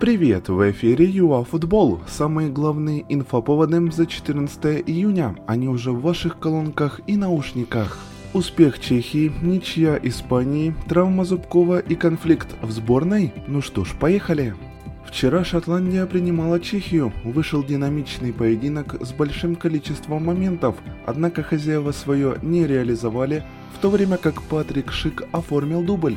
Привет, в эфире ЮАФутбол. Самые главные инфоповоды за 14 июня. Они уже в ваших колонках и наушниках. Успех Чехии, ничья Испании, травма Зубкова и конфликт в сборной? Ну что ж, поехали. Вчера Шотландия принимала Чехию, вышел динамичный поединок с большим количеством моментов, однако хозяева свое не реализовали, в то время как Патрик Шик оформил дубль.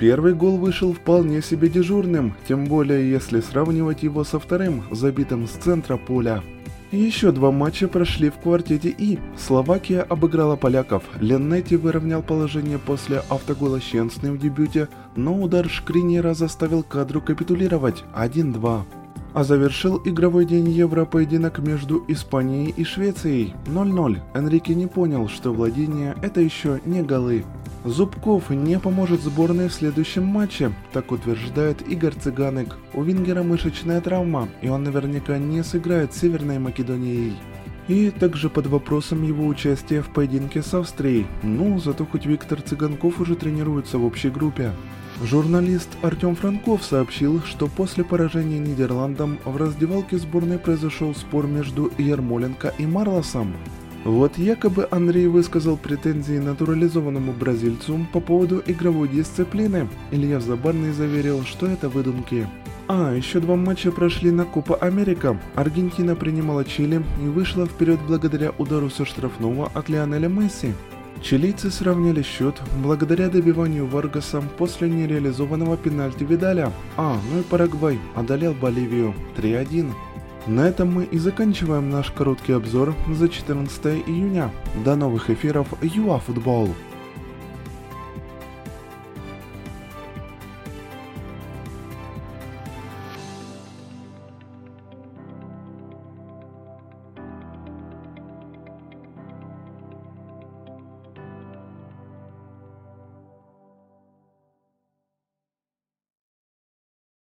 Первый гол вышел вполне себе дежурным, тем более если сравнивать его со вторым, забитым с центра поля. Еще два матча прошли в квартете И. Словакия обыграла поляков. Леннети выровнял положение после автогола Щенсны в дебюте, но удар Шкринера заставил кадру капитулировать 1-2. А завершил игровой день Евро поединок между Испанией и Швецией 0-0. Энрике не понял, что владение это еще не голы. Зубков не поможет сборной в следующем матче, так утверждает Игорь Цыганык. У Вингера мышечная травма, и он наверняка не сыграет с Северной Македонией. И также под вопросом его участия в поединке с Австрией. Ну, зато хоть Виктор Цыганков уже тренируется в общей группе. Журналист Артем Франков сообщил, что после поражения Нидерландам в раздевалке сборной произошел спор между Ермоленко и Марлосом. Вот якобы Андрей высказал претензии натурализованному бразильцу по поводу игровой дисциплины. Илья Забарный заверил, что это выдумки. А, еще два матча прошли на Копа Америка. Аргентина принимала Чили и вышла вперед благодаря удару со штрафного от Лионеля Месси. Чилийцы сравняли счет благодаря добиванию Варгаса после нереализованного пенальти Видаля. А, ну и Парагвай одолел Боливию 3-1. На этом мы и заканчиваем наш короткий обзор за 14 июня. До новых эфиров ЮАФутбол!